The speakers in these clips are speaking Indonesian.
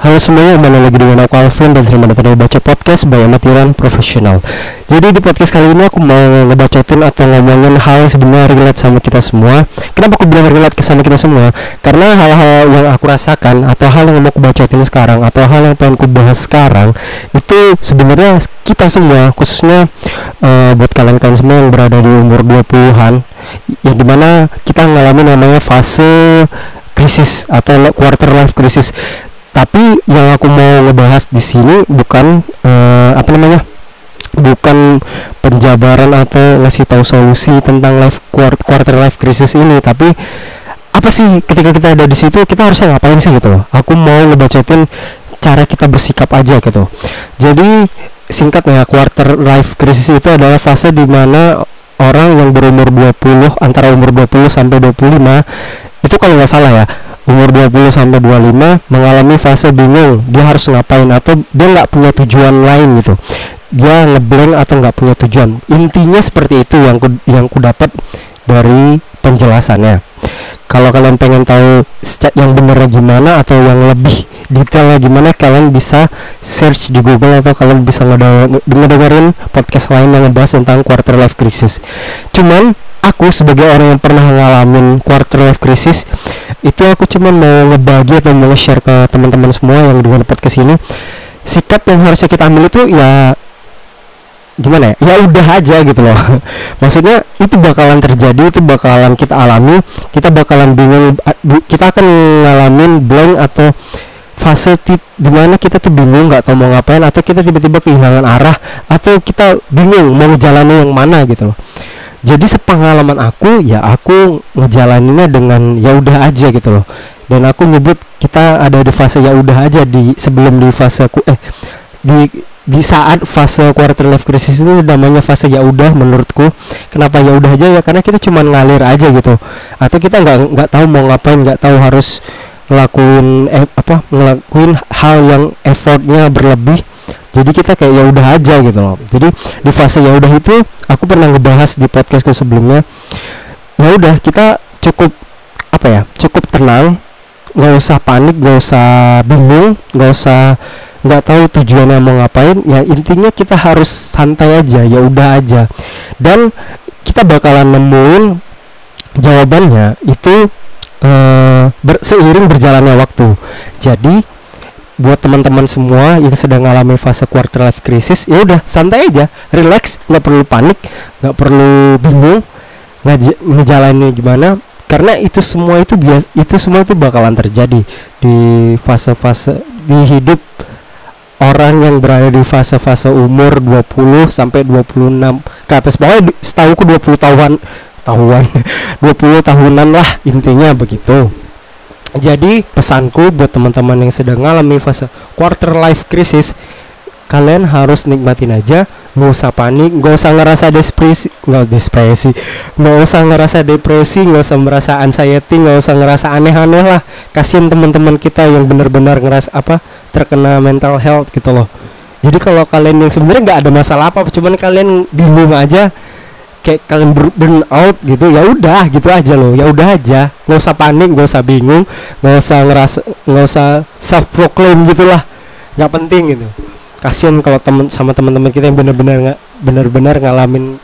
Halo semuanya, kembali lagi dengan aku Alvin dan selamat datang di Baca Podcast by Amatiran Profesional Jadi di podcast kali ini aku mau ngebacotin atau ngomongin hal yang sebenarnya relate sama kita semua. Kenapa aku bilang relate sama kita semua? Karena hal-hal yang aku rasakan atau hal yang mau aku bacotin sekarang atau hal yang pengen aku bahas sekarang Itu sebenarnya kita semua, khususnya uh, buat kalian-kalian semua yang berada di umur 20-an Yang di mana kita ngalamin namanya fase krisis atau quarter life crisis tapi yang aku mau ngebahas di sini bukan uh, apa namanya bukan penjabaran atau ngasih tahu solusi tentang life quarter life crisis ini tapi apa sih ketika kita ada di situ kita harusnya ngapain sih gitu loh? Aku mau ngebacotin cara kita bersikap aja gitu. Jadi singkatnya quarter life crisis itu adalah fase di mana orang yang berumur 20 antara umur 20 sampai 25 itu kalau nggak salah ya umur 20 sampai 25 mengalami fase bingung. Dia harus ngapain? Atau dia nggak punya tujuan lain gitu. Dia ngeblank atau nggak punya tujuan. Intinya seperti itu yang ku, yang ku dapat dari penjelasannya. Kalau kalian pengen tahu yang benernya gimana atau yang lebih detailnya gimana kalian bisa search di Google atau kalian bisa ngedengerin podcast lain yang ngebahas tentang quarter life crisis. Cuman aku sebagai orang yang pernah ngalamin quarter life crisis itu aku cuma mau ngebagi atau mau share ke teman-teman semua yang dengan podcast ini. Sikap yang harusnya kita ambil itu ya gimana ya? Ya udah aja gitu loh. Maksudnya itu bakalan terjadi itu bakalan kita alami kita bakalan bingung kita akan ngalamin blank atau fase di mana kita tuh bingung nggak tahu mau ngapain atau kita tiba-tiba kehilangan arah atau kita bingung mau jalannya yang mana gitu loh jadi sepengalaman aku ya aku ngejalaninnya dengan ya udah aja gitu loh. Dan aku nyebut kita ada di fase ya udah aja di sebelum di fase ku eh di di saat fase quarter life crisis itu namanya fase ya udah menurutku. Kenapa ya udah aja? Ya karena kita cuma ngalir aja gitu. Atau kita nggak nggak tahu mau ngapain nggak tahu harus ngelakuin eh, apa ngelakuin hal yang effortnya berlebih jadi kita kayak ya udah aja gitu loh. Jadi di fase ya udah itu aku pernah ngebahas di podcastku sebelumnya ya udah kita cukup apa ya cukup tenang nggak usah panik nggak usah bingung nggak usah nggak tahu tujuannya mau ngapain ya intinya kita harus santai aja ya udah aja. Dan kita bakalan nemuin jawabannya itu uh, ber, seiring berjalannya waktu. Jadi buat teman-teman semua yang sedang mengalami fase quarter life crisis ya udah santai aja relax nggak perlu panik nggak perlu bingung ngejalaninnya gimana. Karena itu semua itu bias itu semua itu bakalan terjadi di fase-fase di hidup orang yang berada di fase-fase umur 20 sampai 26 ke atas bawah setahu ku 20 tahunan tahunan 20 tahunan lah intinya begitu jadi pesanku buat teman-teman yang sedang mengalami fase quarter life crisis kalian harus nikmatin aja nggak usah panik nggak usah ngerasa depresi nggak depresi nggak usah ngerasa depresi nggak usah merasa anxiety nggak usah ngerasa aneh-aneh lah. Kasihin teman-teman kita yang benar-benar ngerasa apa terkena mental health gitu loh. Jadi kalau kalian yang sebenarnya nggak ada masalah apa cuman kalian bingung aja kayak kalian burn out gitu ya udah gitu aja loh ya udah aja. Nggak usah panik nggak usah bingung nggak usah ngerasa nggak usah self proclaim gitulah. Nggak penting gitu. Kasian kalau temen sama teman-teman kita yang benar-benar nggak benar-benar ngalamin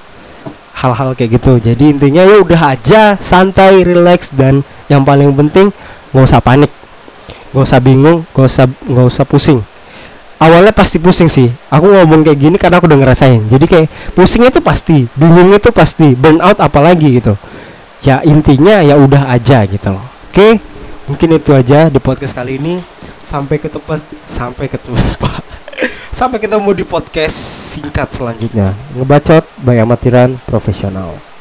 hal-hal kayak gitu. Jadi intinya ya udah aja santai relax dan yang paling penting nggak usah panik. Nggak usah bingung nggak usah nggak usah pusing awalnya pasti pusing sih. Aku ngomong kayak gini karena aku udah ngerasain. Jadi kayak pusing itu pasti bingung itu pasti burn out apalagi gitu. Ya intinya ya udah aja gitu loh. Oke mungkin itu aja di podcast kali ini. Sampai ketemu sampai ketemu sampai ketemu di podcast singkat selanjutnya. Ngebacot by amatiran profesional